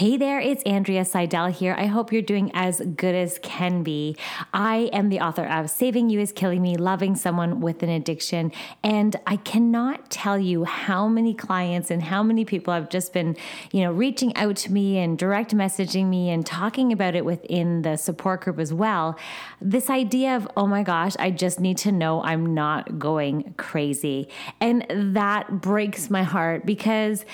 Hey there, it's Andrea Seydel here. I hope you're doing as good as can be. I am the author of Saving You is Killing Me, Loving Someone with an Addiction. And I cannot tell you how many clients and how many people have just been, you know, reaching out to me and direct messaging me and talking about it within the support group as well. This idea of, oh my gosh, I just need to know I'm not going crazy. And that breaks my heart because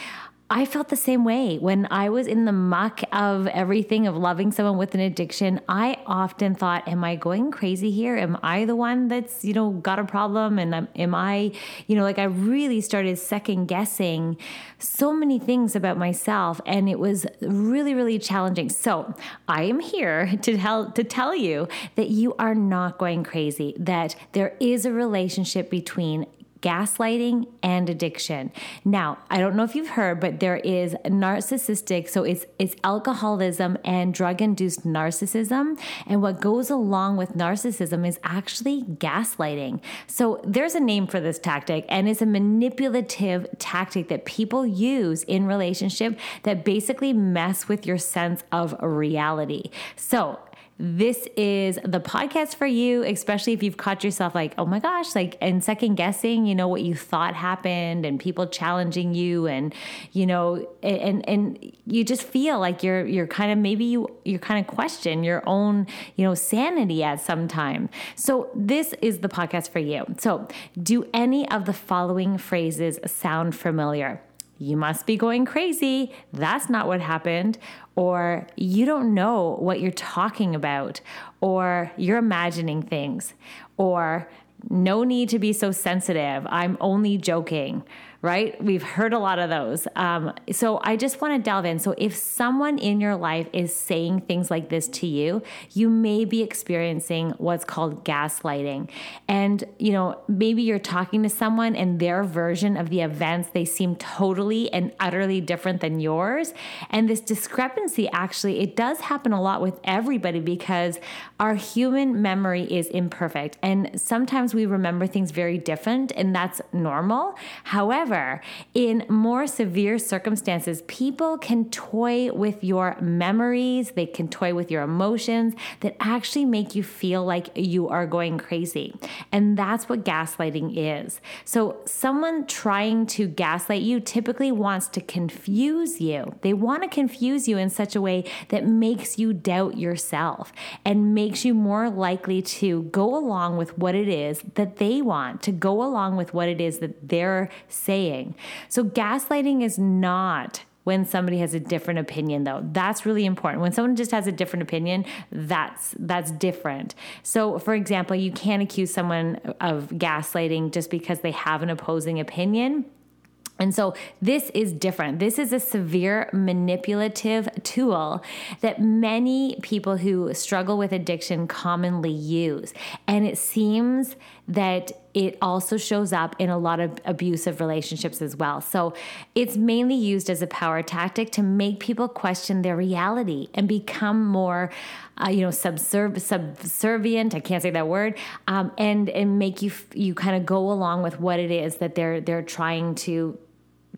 I felt the same way when I was in the muck of everything of loving someone with an addiction. I often thought, Am I going crazy here? Am I the one that's, you know, got a problem? And am, I, you know, like I really started second guessing so many things about myself. And it was really, really challenging. So I am here to tell, to tell you that you are not going crazy, that there is a relationship between gaslighting and addiction. Now, I don't know if you've heard, but there is narcissistic, so it's it's alcoholism and drug-induced narcissism, and what goes along with narcissism is actually gaslighting. So there's a name for this tactic and it's a manipulative tactic that people use in relationship that basically mess with your sense of reality. So, this is the podcast for you, especially if you've caught yourself like, oh my gosh, like, and second guessing, you know, what you thought happened and people challenging you and, you know, and, and you just feel like you're, you're kind of, maybe you, you're kind of question your own, you know, sanity at some time. So this is the podcast for you. So do any of the following phrases sound familiar? You must be going crazy. That's not what happened or you don't know what you're talking about, or you're imagining things, or no need to be so sensitive. I'm only joking, right? We've heard a lot of those. Um, so I just want to delve in. So if someone in your life is saying things like this to you, you may be experiencing what's called gaslighting. And, you know, maybe you're talking to someone and their version of the events, they seem totally and utterly different than yours. And this discrepancy actually, it does happen a lot with everybody because our human memory is imperfect. And sometimes we remember things very different, and that's normal. However, However, in more severe circumstances, people can toy with your memories, they can toy with your emotions that actually make you feel like you are going crazy. And that's what gaslighting is. So, someone trying to gaslight you typically wants to confuse you. They want to confuse you in such a way that makes you doubt yourself and makes you more likely to go along with what it is that they want, to go along with what it is that they're saying saying. So, gaslighting is not when somebody has a different opinion though that's really important when someone just has a different opinion that's that's different so for example you can't accuse someone of gaslighting just because they have an opposing opinion and so this is different. This is a severe manipulative tool that many people who struggle with addiction commonly use. And it seems that it also shows up in a lot of abusive relationships as well. So it's mainly used as a power tactic to make people question their reality and become more, uh, you know, subserv- subservient. I can't say that word, um, and and make you you kind of go along with what it is that they're they're trying to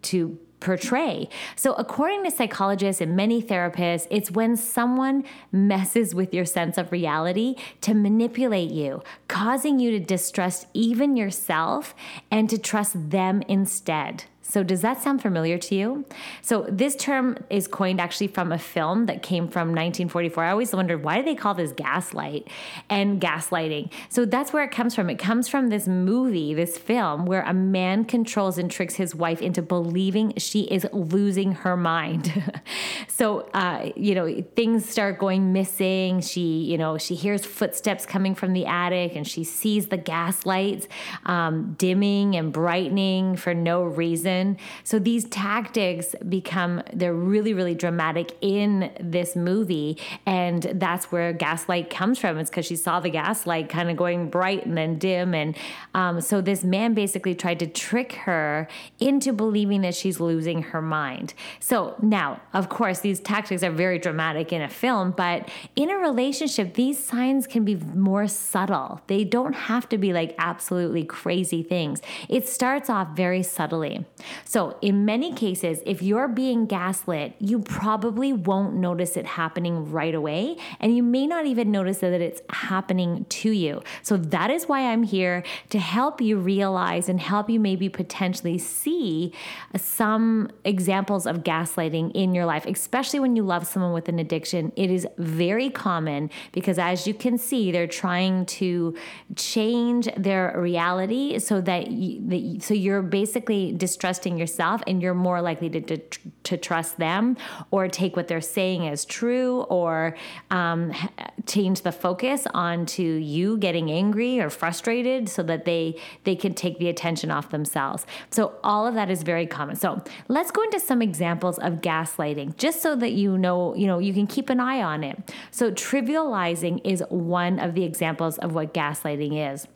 to portray. So, according to psychologists and many therapists, it's when someone messes with your sense of reality to manipulate you, causing you to distrust even yourself and to trust them instead. So, does that sound familiar to you? So, this term is coined actually from a film that came from 1944. I always wondered why do they call this gaslight and gaslighting? So, that's where it comes from. It comes from this movie, this film, where a man controls and tricks his wife into believing she is losing her mind. so, uh, you know, things start going missing. She, you know, she hears footsteps coming from the attic and she sees the gas lights um, dimming and brightening for no reason so these tactics become, they're really, really dramatic in this movie. And that's where gaslight comes from. It's because she saw the gaslight kind of going bright and then dim. And um, so this man basically tried to trick her into believing that she's losing her mind. So now, of course, these tactics are very dramatic in a film, but in a relationship, these signs can be more subtle. They don't have to be like absolutely crazy things. It starts off very subtly. So, in many cases, if you're being gaslit, you probably won't notice it happening right away, and you may not even notice that it's happening to you. So, that is why I'm here to help you realize and help you maybe potentially see some examples of gaslighting in your life, especially when you love someone with an addiction. It is very common because, as you can see, they're trying to change their reality so that, you, that so you're basically distrusting trusting yourself and you're more likely to, to, to trust them or take what they're saying as true or um, change the focus onto you getting angry or frustrated so that they they can take the attention off themselves. So all of that is very common. So let's go into some examples of gaslighting just so that you know you know you can keep an eye on it. So trivializing is one of the examples of what gaslighting is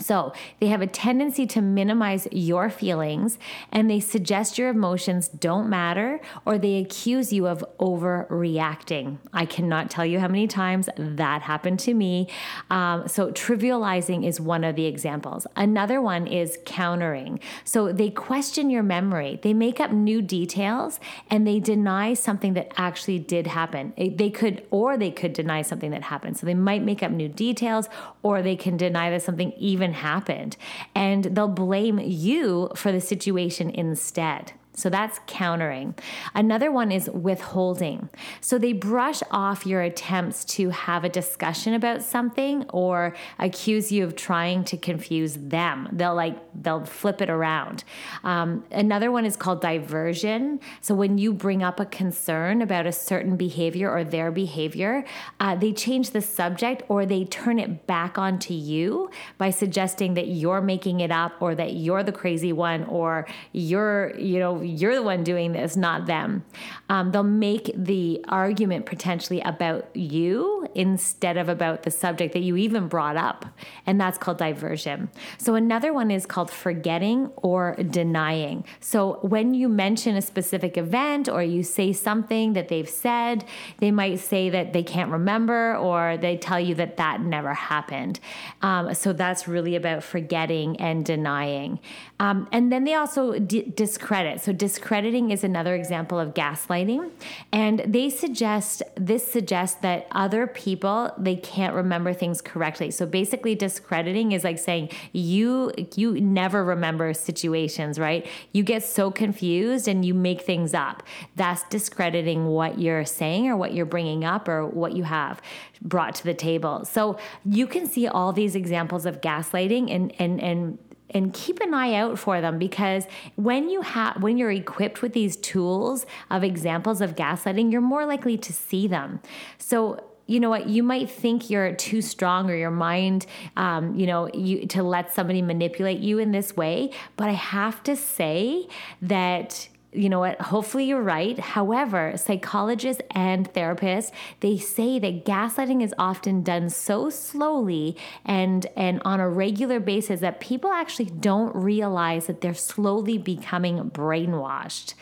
so they have a tendency to minimize your feelings and they suggest your emotions don't matter or they accuse you of overreacting. I cannot tell you how many times that happened to me. Um, so trivializing is one of the examples. Another one is countering. So they question your memory, they make up new details and they deny something that actually did happen. They could, or they could deny something that happened. So they might make up new details or they can deny that something even even happened. And they'll blame you for the situation instead. So that's countering. Another one is withholding. So they brush off your attempts to have a discussion about something or accuse you of trying to confuse them. They'll like, they'll flip it around. Um, another one is called diversion. So when you bring up a concern about a certain behavior or their behavior, uh, they change the subject or they turn it back onto you by suggesting that you're making it up or that you're the crazy one or you're, you know, you're the one doing this, not them. Um, they'll make the argument potentially about you instead of about the subject that you even brought up. And that's called diversion. So another one is called forgetting or denying. So when you mention a specific event or you say something that they've said, they might say that they can't remember or they tell you that that never happened. Um, so that's really about forgetting and denying. Um, and then they also d- discredit. So discrediting is another example of gaslighting. And they suggest, this suggests that other people, they can't remember things correctly. So basically discrediting is like saying you, you never remember situations, right? You get so confused and you make things up. That's discrediting what you're saying or what you're bringing up or what you have brought to the table. So you can see all these examples of gaslighting and, and, and and keep an eye out for them because when you have when you're equipped with these tools of examples of gaslighting you're more likely to see them. So you know what? You might think you're too strong or your mind um, you know you to let somebody manipulate you in this way but i have to say that you know what hopefully you're right. However psychologists and therapists they say that gaslighting is often done so slowly and and on a regular basis that people actually don't realize that they're slowly becoming brainwashed.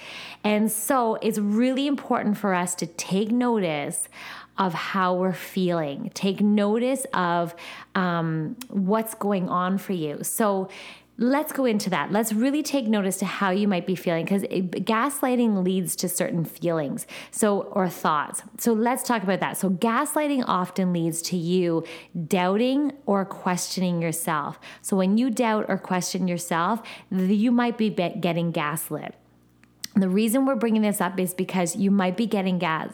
And so it's really important for us to take notice of how we're feeling. Take notice of um, what's going on for you. So let's go into that. Let's really take notice to how you might be feeling because gaslighting leads to certain feelings. So or thoughts. So let's talk about that. So gaslighting often leads to you doubting or questioning yourself. So when you doubt or question yourself, you might be getting gaslit. The reason we're bringing this up is because you might be getting gas,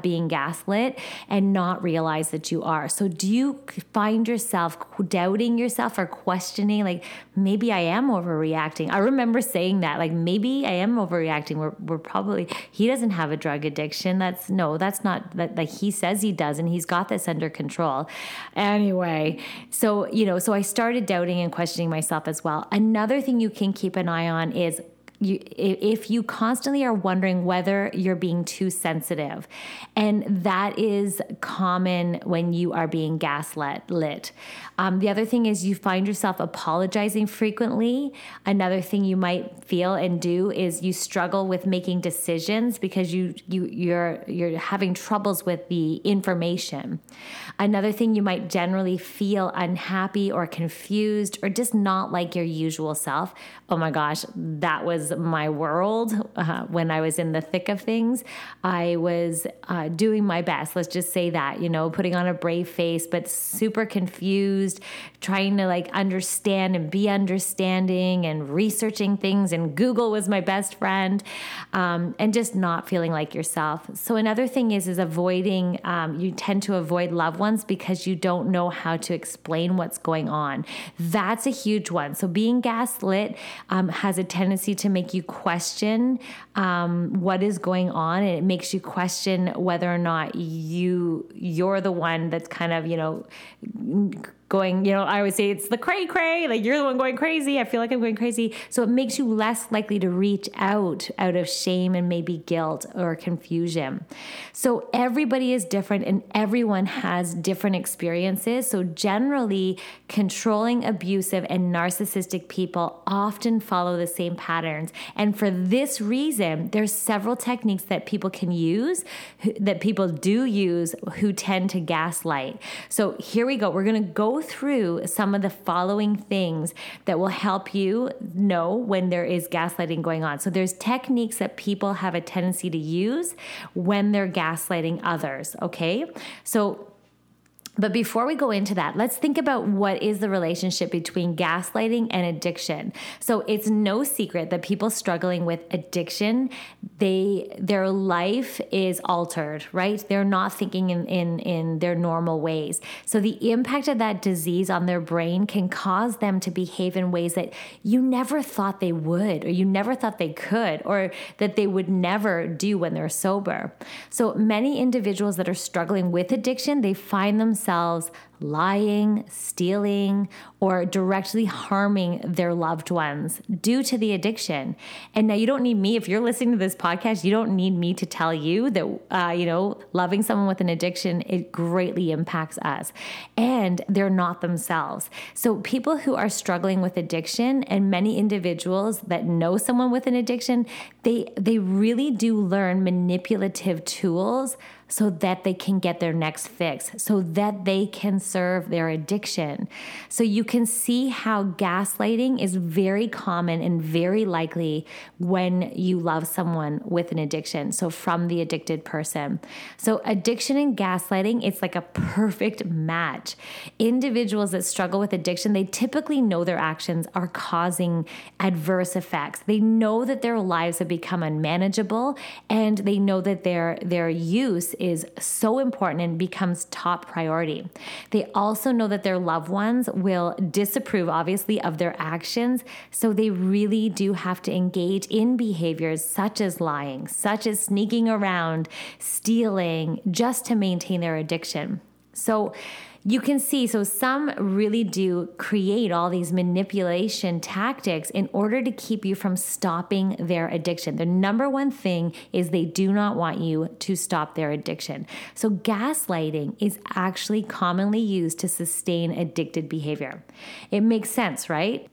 being gaslit and not realize that you are. So, do you find yourself doubting yourself or questioning, like, maybe I am overreacting? I remember saying that, like, maybe I am overreacting. We're, we're probably, he doesn't have a drug addiction. That's no, that's not that, like, he says he does, and he's got this under control. Anyway, so, you know, so I started doubting and questioning myself as well. Another thing you can keep an eye on is you, if you constantly are wondering whether you're being too sensitive, and that is common when you are being gaslit. Lit. Um, the other thing is you find yourself apologizing frequently. Another thing you might feel and do is you struggle with making decisions because you you you're you're having troubles with the information. Another thing you might generally feel unhappy or confused or just not like your usual self. Oh my gosh, that was my world uh, when I was in the thick of things. I was uh, doing my best. Let's just say that, you know, putting on a brave face, but super confused, trying to like understand and be understanding and researching things. And Google was my best friend, um, and just not feeling like yourself. So another thing is is avoiding. Um, you tend to avoid loved ones because you don't know how to explain what's going on. That's a huge one. So being gaslit um, has a tendency to make you question um, what is going on, and it makes you question whether or not you you're the one that's kind of you know going, you know, I always say it's the cray cray, like you're the one going crazy. I feel like I'm going crazy. So it makes you less likely to reach out out of shame and maybe guilt or confusion. So everybody is different and everyone has different experiences. So generally, controlling, abusive, and narcissistic people often follow the same patterns. And for this reason, there's several techniques that people can use, that people do use who tend to gaslight. So here we go. We're going to go through some of the following things that will help you know when there is gaslighting going on. So there's techniques that people have a tendency to use when they're gaslighting others, okay? So but before we go into that, let's think about what is the relationship between gaslighting and addiction. So it's no secret that people struggling with addiction, they their life is altered, right? They're not thinking in in in their normal ways. So the impact of that disease on their brain can cause them to behave in ways that you never thought they would or you never thought they could or that they would never do when they're sober. So many individuals that are struggling with addiction, they find themselves themselves lying, stealing, or directly harming their loved ones due to the addiction. And now you don't need me, if you're listening to this podcast, you don't need me to tell you that, uh, you know, loving someone with an addiction, it greatly impacts us. And they're not themselves. So people who are struggling with addiction and many individuals that know someone with an addiction, they, they really do learn manipulative tools so that they can get their next fix, so that they can serve their addiction. So you can see how gaslighting is very common and very likely when you love someone with an addiction. So from the addicted person. So addiction and gaslighting, it's like a perfect match. Individuals that struggle with addiction, they typically know their actions are causing adverse effects. They know that their lives have become unmanageable and they know that their their use is so important and becomes top priority. They also know that their loved ones will disapprove, obviously, of their actions. So they really do have to engage in behaviors such as lying, such as sneaking around, stealing, just to maintain their addiction. So, you can see, so some really do create all these manipulation tactics in order to keep you from stopping their addiction. The number one thing is they do not want you to stop their addiction. So, gaslighting is actually commonly used to sustain addicted behavior. It makes sense, right?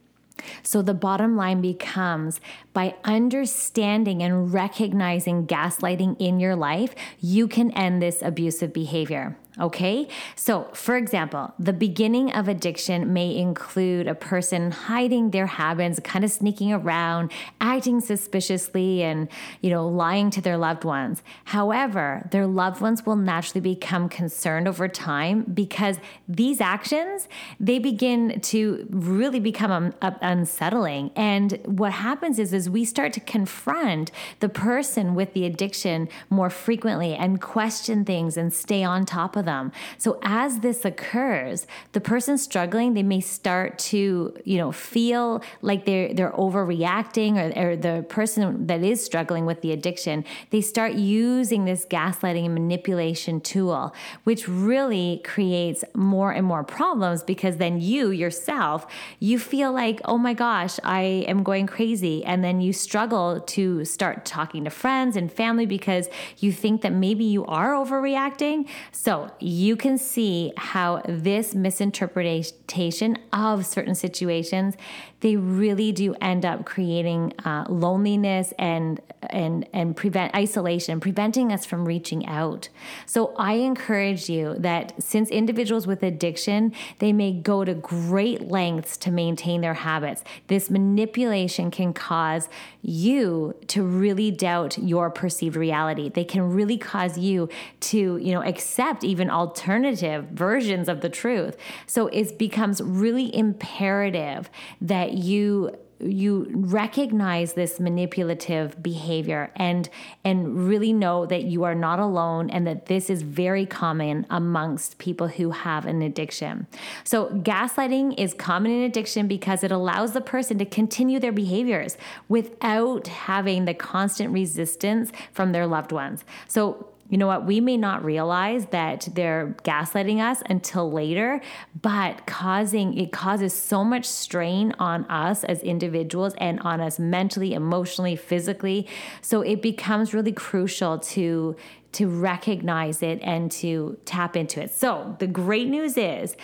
So the bottom line becomes by understanding and recognizing gaslighting in your life, you can end this abusive behavior. Okay. So, for example, the beginning of addiction may include a person hiding their habits, kind of sneaking around, acting suspiciously, and, you know, lying to their loved ones. However, their loved ones will naturally become concerned over time because these actions, they begin to really become um, unsettling. And what happens is, is we start to confront the person with the addiction more frequently and question things and stay on top of them. So as this occurs, the person struggling, they may start to, you know, feel like they're they're overreacting or, or the person that is struggling with the addiction, they start using this gaslighting and manipulation tool, which really creates more and more problems because then you yourself, you feel like, oh my gosh, I am going crazy. And then you struggle to start talking to friends and family because you think that maybe you are overreacting. So you can see how this misinterpretation of certain situations they really do end up creating uh, loneliness and and and prevent isolation preventing us from reaching out. So i encourage you that since individuals with addiction they may go to great lengths to maintain their habits. This manipulation can cause you to really doubt your perceived reality. They can really cause you to you know accept even alternative versions of the truth. So it becomes really imperative that you you recognize this manipulative behavior and and really know that you are not alone and that this is very common amongst people who have an addiction. So gaslighting is common in addiction because it allows the person to continue their behaviors without having the constant resistance from their loved ones. So you know what? We may not realize that they're gaslighting us until later, but causing it causes so much strain on us as individuals and on us mentally, emotionally, physically. So it becomes really crucial to to recognize it and to tap into it. So, the great news is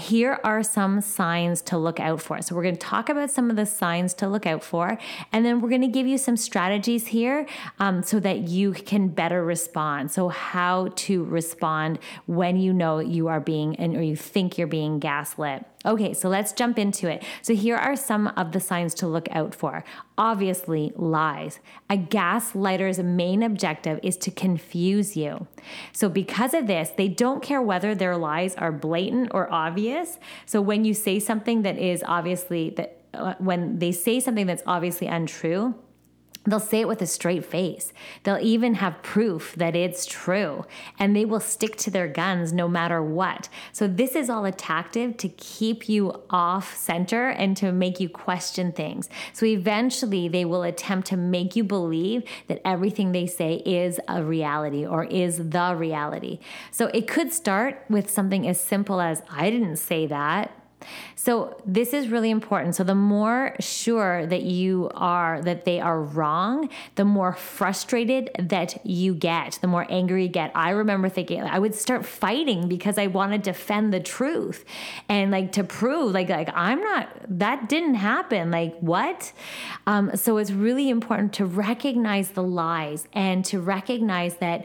here are some signs to look out for. So, we're going to talk about some of the signs to look out for, and then we're going to give you some strategies here um, so that you can better respond. So, how to respond when you know you are being and or you think you're being gaslit. Okay, so let's jump into it. So, here are some of the signs to look out for. Obviously, lies. A gaslighter's main objective is to confuse you. So, because of this, they don't care whether their lies are blatant or obvious. So, when you say something that is obviously that uh, when they say something that's obviously untrue, They'll say it with a straight face. They'll even have proof that it's true, and they will stick to their guns no matter what. So, this is all a tactic to keep you off center and to make you question things. So, eventually, they will attempt to make you believe that everything they say is a reality or is the reality. So, it could start with something as simple as, I didn't say that. So this is really important. So the more sure that you are that they are wrong, the more frustrated that you get, the more angry you get. I remember thinking I would start fighting because I want to defend the truth and like to prove like like I'm not that didn't happen. Like what? Um, so it's really important to recognize the lies and to recognize that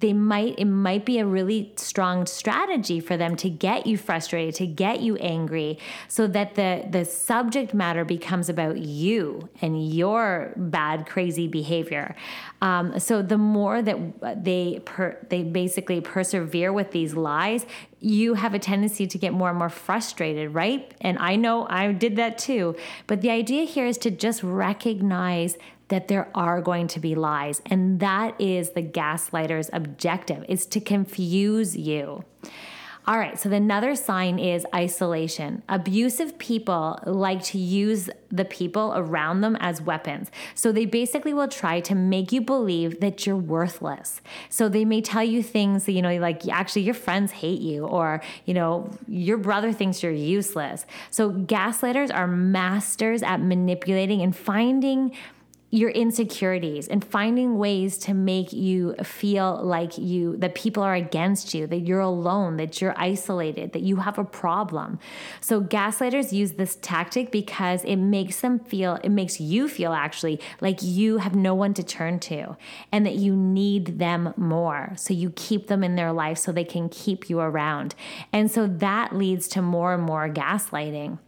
they might it might be a really strong strategy for them to get you frustrated to get you angry so that the the subject matter becomes about you and your bad crazy behavior. Um, so the more that they per, they basically persevere with these lies you have a tendency to get more and more frustrated right? And i know i did that too. But the idea here is to just recognize that there are going to be lies. And that is the gaslighter's objective is to confuse you. All right, so the another sign is isolation. Abusive people like to use the people around them as weapons. So they basically will try to make you believe that you're worthless. So they may tell you things that, you know, like actually your friends hate you or, you know, your brother thinks you're useless. So gaslighters are masters at manipulating and finding your insecurities and finding ways to make you feel like you that people are against you that you're alone that you're isolated that you have a problem. So gaslighters use this tactic because it makes them feel it makes you feel actually like you have no one to turn to and that you need them more. So you keep them in their life so they can keep you around. And so that leads to more and more gaslighting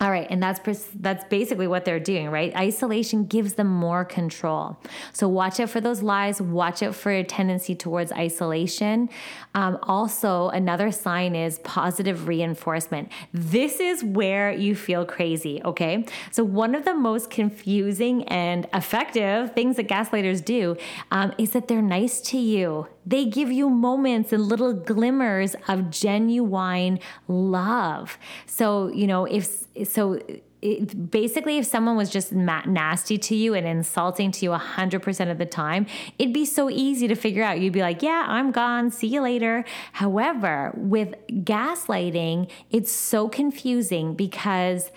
all right, and that's that's basically what they're doing, right? Isolation gives them more control. So watch out for those lies. Watch out for a tendency towards isolation. Um, also, another sign is positive reinforcement. This is where you feel crazy. Okay, so one of the most confusing and effective things that gaslighters do um, is that they're nice to you. They give you moments and little glimmers of genuine love. So you know if so it, basically if someone was just nasty to you and insulting to you 100% of the time it'd be so easy to figure out. You'd be like yeah i'm gone. See you later. However with gaslighting it's so confusing because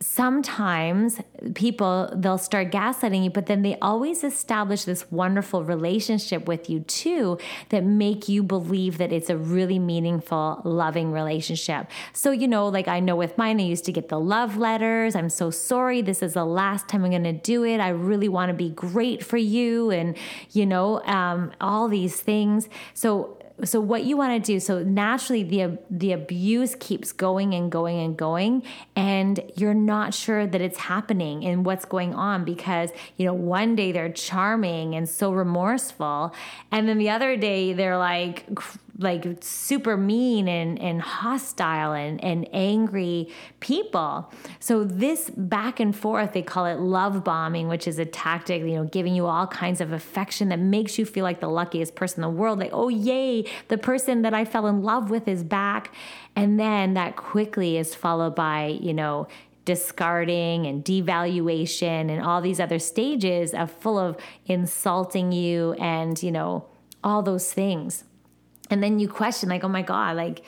sometimes people they'll start gaslighting you but then they always establish this wonderful relationship with you too that make you believe that it's a really meaningful loving relationship. So you know like i know with mine i used to get the love letters. I'm so sorry. This is the last time i'm going to do it. I really want to be great for you and you know um, all these things. So so what you want to do so naturally the the abuse keeps going and going and going and you're not sure that it's happening and what's going on because you know one day they're charming and so remorseful and then the other day they're like like super mean and, and hostile and, and angry people. So this back and forth, they call it love bombing, which is a tactic, you know, giving you all kinds of affection that makes you feel like the luckiest person in the world. Like, oh yay, the person that I fell in love with is back. And then that quickly is followed by, you know, discarding and devaluation and all these other stages of full of insulting you and, you know, all those things and then you question like oh my god like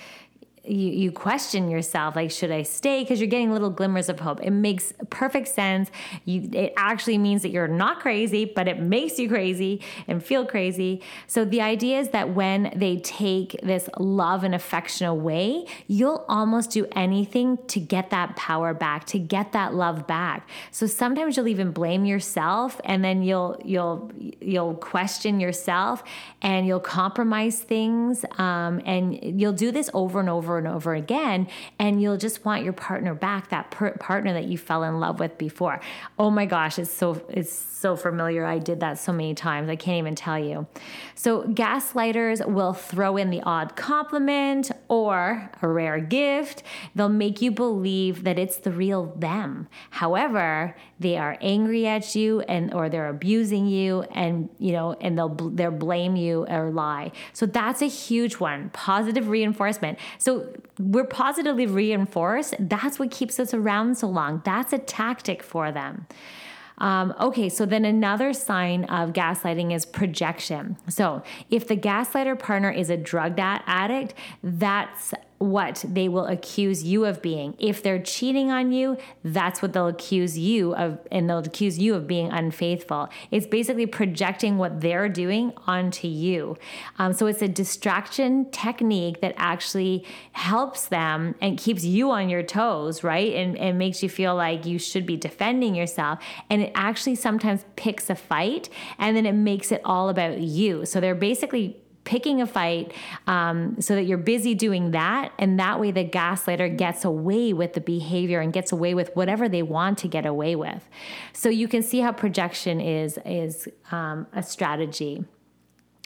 you, you question yourself like should i stay? Because you're getting little glimmers of hope. It makes perfect sense. You it actually means that you're not crazy but it makes you crazy and feel crazy. So the idea is that when they take this love and affection away you'll almost do anything to get that power back to get that love back. So sometimes you'll even blame yourself and then you'll you'll you'll question yourself and you'll compromise things um, and you'll do this over and over and over again and you'll just want your partner back that per- partner that you fell in love with before. Oh my gosh it's so it's so familiar. I did that so many times. I can't even tell you. So gaslighters will throw in the odd compliment or a rare gift. They'll make you believe that it's the real them. However they are angry at you and or they're abusing you and you know and they'll they'll blame you or lie. So that's a huge one. Positive reinforcement. So we're positively reinforced. That's what keeps us around so long. That's a tactic for them. Um, okay, so then another sign of gaslighting is projection. So if the gaslighter partner is a drug addict, that's what they will accuse you of being. If they're cheating on you, that's what they'll accuse you of, and they'll accuse you of being unfaithful. It's basically projecting what they're doing onto you. Um, so it's a distraction technique that actually helps them and keeps you on your toes, right? And, and makes you feel like you should be defending yourself. And it actually sometimes picks a fight and then it makes it all about you. So they're basically picking a fight um, so that you're busy doing that. And that way, the gaslighter gets away with the behavior and gets away with whatever they want to get away with. So you can see how projection is, is um, a strategy.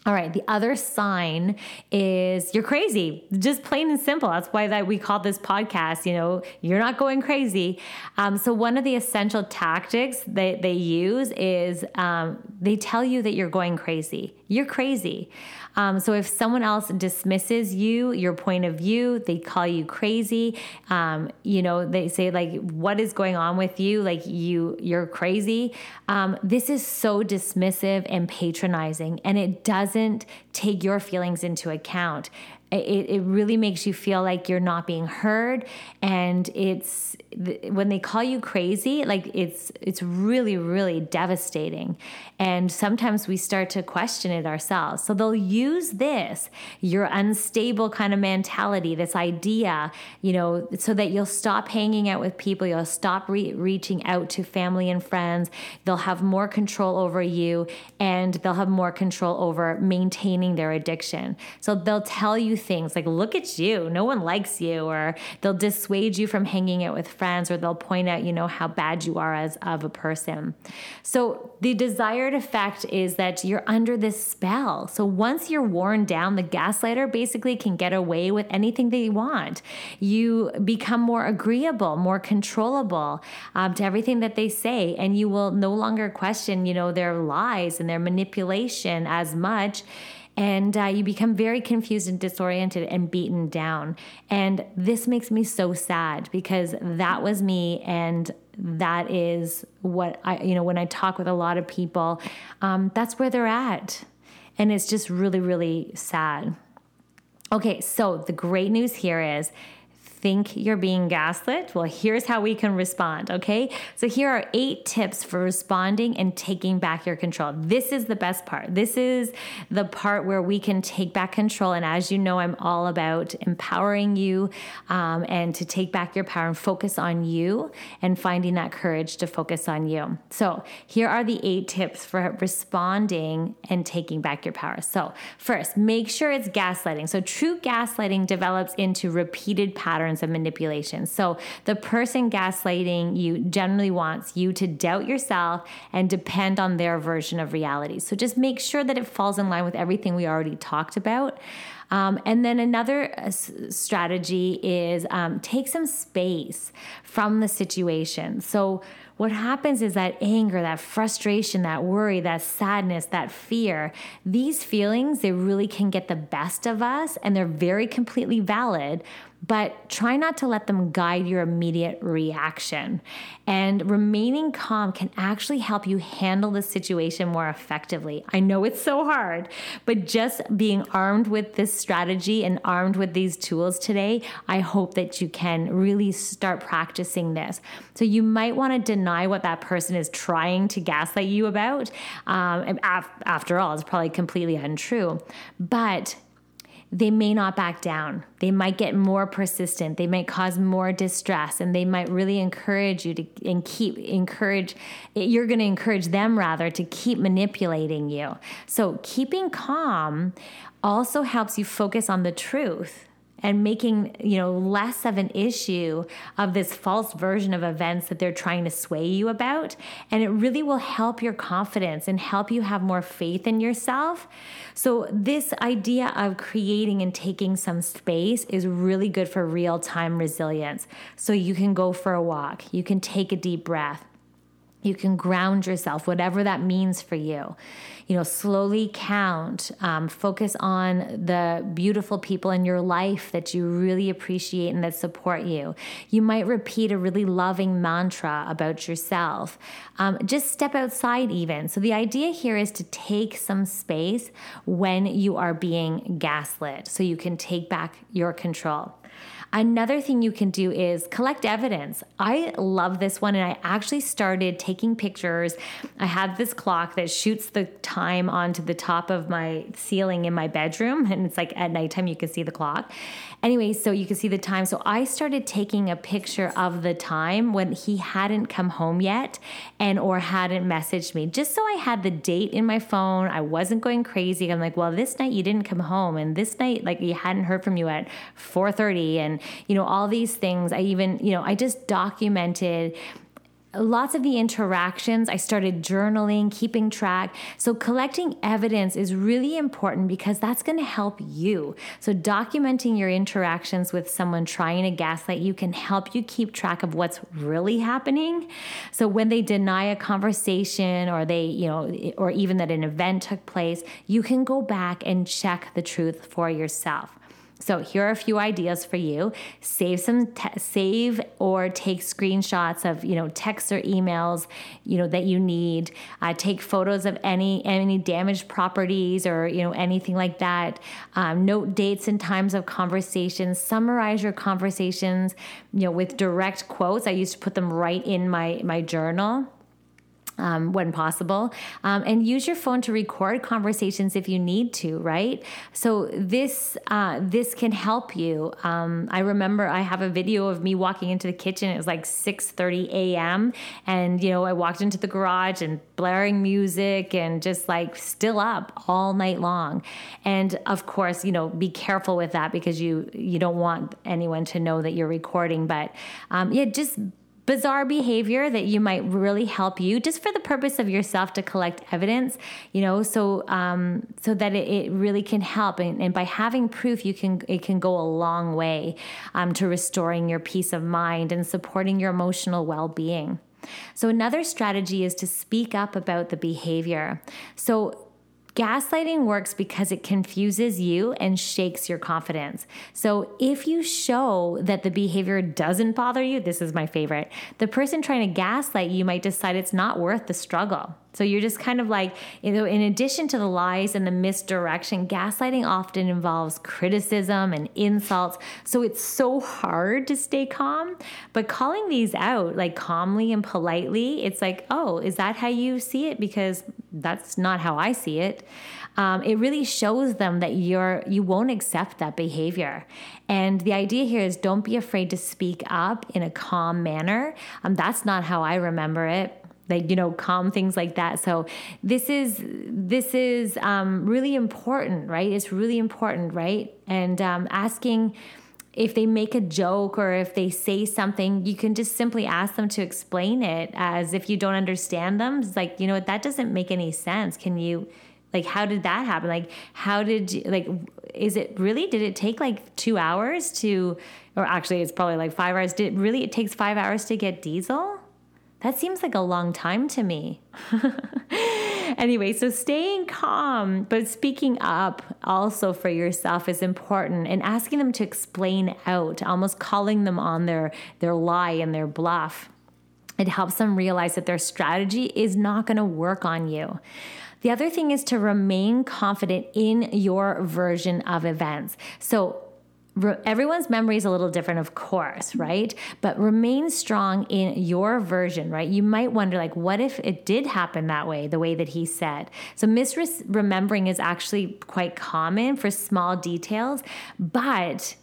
All right, the other sign is you're crazy, just plain and simple. That's why that we call this podcast, you know, you're not going crazy. Um, so one of the essential tactics that they use is um, they tell you that you're going crazy. You're crazy. Um, so if someone else dismisses you, your point of view, they call you crazy. Um, you know, they say like, "What is going on with you? Like you, you're crazy." Um, this is so dismissive and patronizing, and it doesn't take your feelings into account. It, it really makes you feel like you're not being heard, and it's when they call you crazy like it's it's really really devastating. And sometimes we start to question it ourselves. So they'll use this your unstable kind of mentality this idea you know so that you'll stop hanging out with people you'll stop re- reaching out to family and friends. They'll have more control over you and they'll have more control over maintaining their addiction. So they'll tell you things like look at you. No one likes you or they'll dissuade you from hanging out with friends or they'll point out, you know, how bad you are as of a person. So the desired effect is that you're under this spell. So once you're worn down, the gaslighter basically can get away with anything they want. You become more agreeable, more controllable um, to everything that they say, and you will no longer question, you know, their lies and their manipulation as much and uh, you become very confused and disoriented and beaten down. And this makes me so sad because that was me, and that is what I, you know, when I talk with a lot of people, um, that's where they're at. And it's just really, really sad. Okay, so the great news here is think you're being gaslit? Well, here's how we can respond, okay? So here are eight tips for responding and taking back your control. This is the best part. This is the part where we can take back control. And as you know, I'm all about empowering you um, and to take back your power and focus on you and finding that courage to focus on you. So here are the eight tips for responding and taking back your power. So, first, make sure it's gaslighting. So, true gaslighting develops into repeated patterns patterns of manipulation. So the person gaslighting you generally wants you to doubt yourself and depend on their version of reality. So just make sure that it falls in line with everything we already talked about. Um, and then another uh, strategy is um, take some space from the situation. So, what happens is that anger, that frustration, that worry, that sadness, that fear, these feelings, they really can get the best of us and they're very completely valid but try not to let them guide your immediate reaction. And remaining calm can actually help you handle the situation more effectively. I know it's so hard, but just being armed with this strategy and armed with these tools today, I hope that you can really start practicing this. So you might want to deny what that person is trying to gaslight you about. Um, after all, it's probably completely untrue. But they may not back down. They might get more persistent. They might cause more distress and they might really encourage you to and keep encourage you're going to encourage them rather to keep manipulating you. So keeping calm also helps you focus on the truth and making you know less of an issue of this false version of events that they're trying to sway you about. And it really will help your confidence and help you have more faith in yourself. So this idea of creating and taking some space is really good for real-time resilience. So you can go for a walk. You can take a deep breath. You can ground yourself, whatever that means for you. You know, slowly count, um, focus on the beautiful people in your life that you really appreciate and that support you. You might repeat a really loving mantra about yourself. Um, just step outside, even. So, the idea here is to take some space when you are being gaslit so you can take back your control. Another thing you can do is collect evidence. I love this one, and I actually started taking pictures. I have this clock that shoots the time onto the top of my ceiling in my bedroom, and it's like at nighttime you can see the clock. Anyway, so you can see the time. So I started taking a picture of the time when he hadn't come home yet and or hadn't messaged me, just so I had the date in my phone. I wasn't going crazy. I'm like, well, this night you didn't come home, and this night like you hadn't heard from you at 4:30, and you know, all these things. I even, you know, I just documented lots of the interactions. I started journaling, keeping track. So, collecting evidence is really important because that's going to help you. So, documenting your interactions with someone trying to gaslight you can help you keep track of what's really happening. So, when they deny a conversation or they, you know, or even that an event took place, you can go back and check the truth for yourself. So here are a few ideas for you. Save some te- save or take screenshots of you know texts or emails you know that you need. Uh, take photos of any any damaged properties or you know anything like that. Um, note dates and times of conversations. Summarize your conversations you know with direct quotes. I used to put them right in my my journal um, when possible. Um, and use your phone to record conversations if you need to, right? So this uh, this can help you. Um, I remember I have a video of me walking into the kitchen. It was like 6:30 a.m. and you know I walked into the garage and blaring music and just like still up all night long. And of course, you know, be careful with that because you you don't want anyone to know that you're recording. But um, yeah, just bizarre behavior that you might really help you just for the purpose of yourself to collect evidence you know? So um, so that it, it, really can help. And, and, by having proof you can it can go a long way um, to restoring your peace of mind and supporting your emotional well-being. So another strategy is to speak up about the behavior. So Gaslighting works because it confuses you and shakes your confidence. So, if you show that the behavior doesn't bother you, this is my favorite, the person trying to gaslight you might decide it's not worth the struggle. So you're just kind of like, you know, in addition to the lies and the misdirection, gaslighting often involves criticism and insults. So it's so hard to stay calm. But calling these out, like calmly and politely, it's like, oh, is that how you see it? Because that's not how I see it. Um, it really shows them that you're you won't accept that behavior. And the idea here is don't be afraid to speak up in a calm manner. Um, that's not how I remember it like you know calm things like that so this is this is um, really important right it's really important right and um, asking if they make a joke or if they say something you can just simply ask them to explain it as if you don't understand them. It's like you know what, that doesn't make any sense. Can you like how did that happen? Like how did you like is it really did it take like two hours to or actually it's probably like five hours. Did it really it takes five hours to get diesel that seems like a long time to me. anyway, so staying calm, but speaking up also for yourself is important and asking them to explain out, almost calling them on their, their lie and their bluff. It helps them realize that their strategy is not going to work on you. The other thing is to remain confident in your version of events. So, everyone's memory is a little different of course right? But remain strong in your version right? You might wonder like what if it did happen that way the way that he said? So misremembering is actually quite common for small details but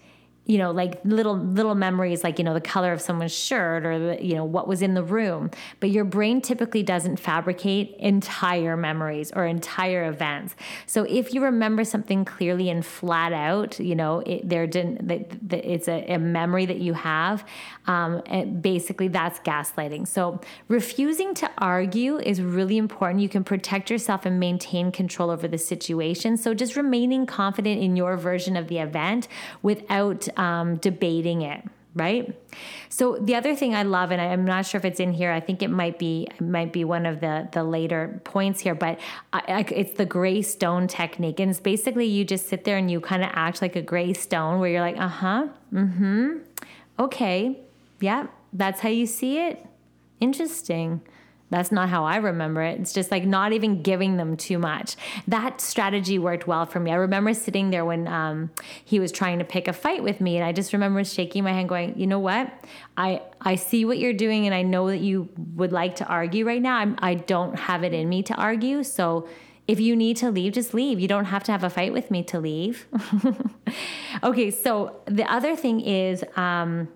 you know like little little memories like you know the color of someone's shirt or the, you know what was in the room. But your brain typically doesn't fabricate entire memories or entire events. So if you remember something clearly and flat out you know it, there didn't it's a, a, memory that you have um, basically that's gaslighting. So refusing to argue is really important. You can protect yourself and maintain control over the situation. So just remaining confident in your version of the event without um, debating it right? So the other thing i love and i'm not sure if it's in here i think it might be might be one of the the later points here but I, I, it's the gray stone technique. And it's basically you just sit there and you kind of act like a gray stone where you're like uh-huh mm-hmm okay yeah that's how you see it? Interesting that's not how I remember it. It's just like not even giving them too much. That strategy worked well for me. I remember sitting there when um, he was trying to pick a fight with me, and I just remember shaking my hand, going, "You know what? I I see what you're doing, and I know that you would like to argue right now. I'm, I don't have it in me to argue, so." If you need to leave, just leave. You don't have to have a fight with me to leave. okay, so the other thing is um,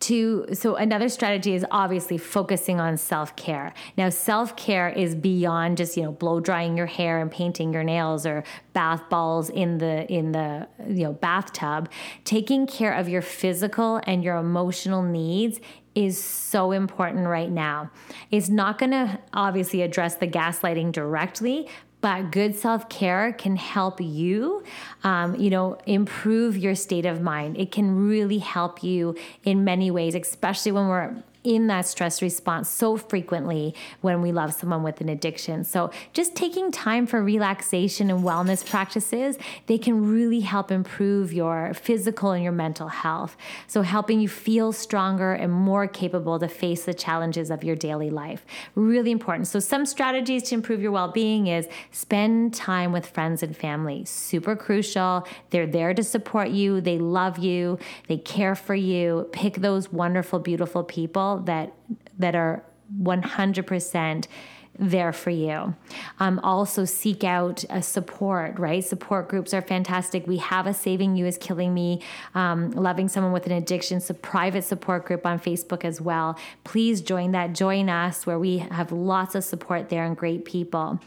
to so another strategy is obviously focusing on self-care now self-care is beyond just you know blow drying your hair and painting your nails or bath balls in the in the you know bathtub taking care of your physical and your emotional needs is so important right now. It's not going to obviously address the gaslighting directly, but good self-care can help you um, you know improve your state of mind. It can really help you in many ways especially when we're in that stress response so frequently when we love someone with an addiction. So, just taking time for relaxation and wellness practices, they can really help improve your physical and your mental health. So, helping you feel stronger and more capable to face the challenges of your daily life. Really important. So, some strategies to improve your well being is spend time with friends and family. Super crucial. They're there to support you, they love you, they care for you. Pick those wonderful, beautiful people that that are 100% there for you. Um, also, seek out a support, right? Support groups are fantastic. We have a Saving You is Killing Me, um, Loving Someone with an Addiction, so private support group on Facebook as well. Please join that. Join us where we have lots of support there and great people.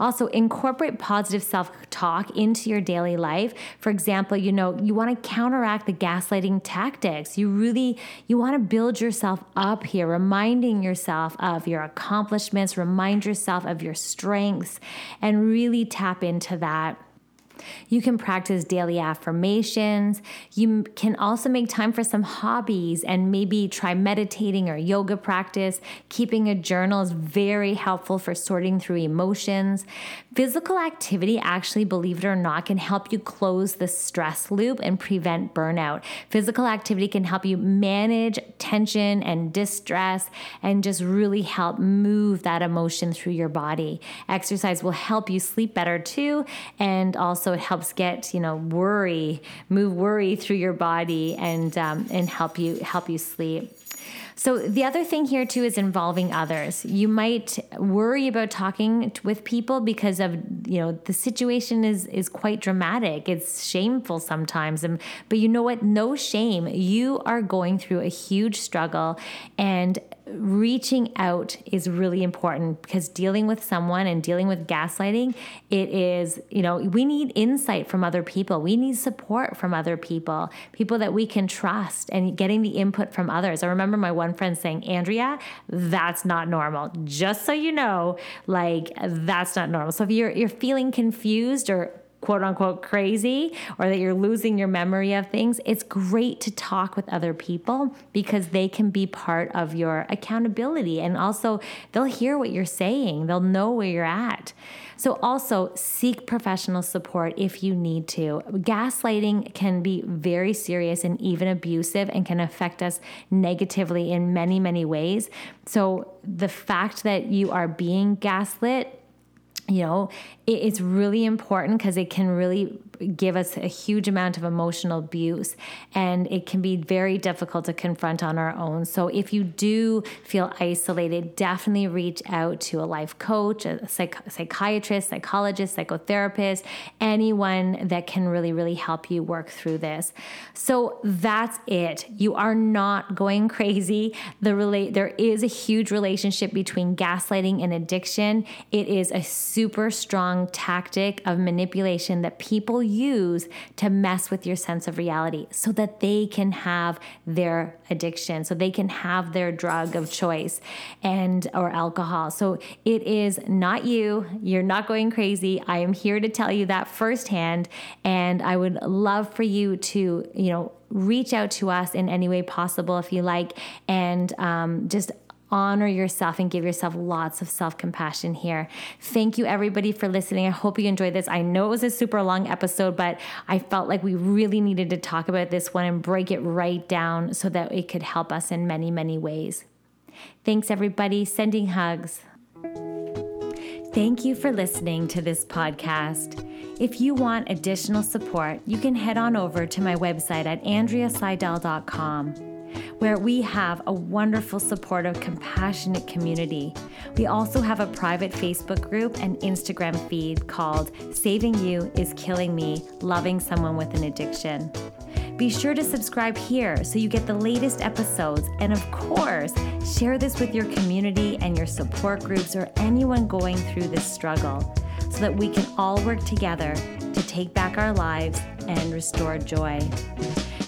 Also, incorporate positive self talk into your daily life. For example, you know, you want to counteract the gaslighting tactics. You really you want to build yourself up here, reminding yourself of your accomplishments, remind yourself of your strengths and really tap into that. You can practice daily affirmations. You can also make time for some hobbies and maybe try meditating or yoga practice. Keeping a journal is very helpful for sorting through emotions. Physical activity, actually, believe it or not, can help you close the stress loop and prevent burnout. Physical activity can help you manage tension and distress and just really help move that emotion through your body. Exercise will help you sleep better too and also it helps get you know worry move worry through your body and um, and help you help you sleep so the other thing here too is involving others. You might worry about talking with people because of you know the situation is is quite dramatic. It's shameful sometimes, and but you know what? No shame. You are going through a huge struggle, and reaching out is really important because dealing with someone and dealing with gaslighting it is you know we need insight from other people. We need support from other people people that we can trust and getting the input from others. I remember my one friend saying andrea that's not normal. Just so you know like that's not normal. So if you're you're feeling confused or quote unquote crazy or that you're losing your memory of things, it's great to talk with other people because they can be part of your accountability. And also, they'll hear what you're saying, they'll know where you're at. So, also seek professional support if you need to. Gaslighting can be very serious and even abusive and can affect us negatively in many, many ways. So, the fact that you are being gaslit you know, it's really important because it can really give us a huge amount of emotional abuse and it can be very difficult to confront on our own. So if you do feel isolated, definitely reach out to a life coach, a psych- psychiatrist, psychologist, psychotherapist, anyone that can really really help you work through this. So that's it. You are not going crazy. The relate there is a huge relationship between gaslighting and addiction. It is a super strong tactic of manipulation that people use to mess with your sense of reality so that they can have their addiction, so they can have their drug of choice and or alcohol. So it is not you. You're not going crazy. I am here to tell you that firsthand and I would love for you to, you know, reach out to us in any way possible if you like and um, just honor yourself and give yourself lots of self compassion here. Thank you, everybody, for listening. I hope you enjoyed this. I know it was a super long episode, but I felt like we really needed to talk about this one and break it right down so that it could help us in many, many ways. Thanks, everybody. Sending hugs. Thank you for listening to this podcast. If you want additional support, you can head on over to my website at andreaseydel.com where we have a wonderful, supportive, compassionate community. We also have a private Facebook group and Instagram feed called Saving You is Killing Me Loving Someone with an Addiction. Be sure to subscribe here so you get the latest episodes. And of course, share this with your community and your support groups or anyone going through this struggle so that we can all work together to take back our lives and restore joy.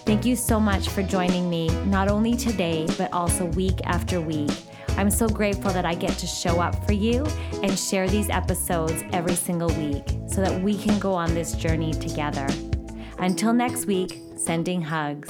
Thank you so much for joining me, not only today, but also week after week. I'm so grateful that I get to show up for you and share these episodes every single week so that we can go on this journey together. Until next week, sending hugs.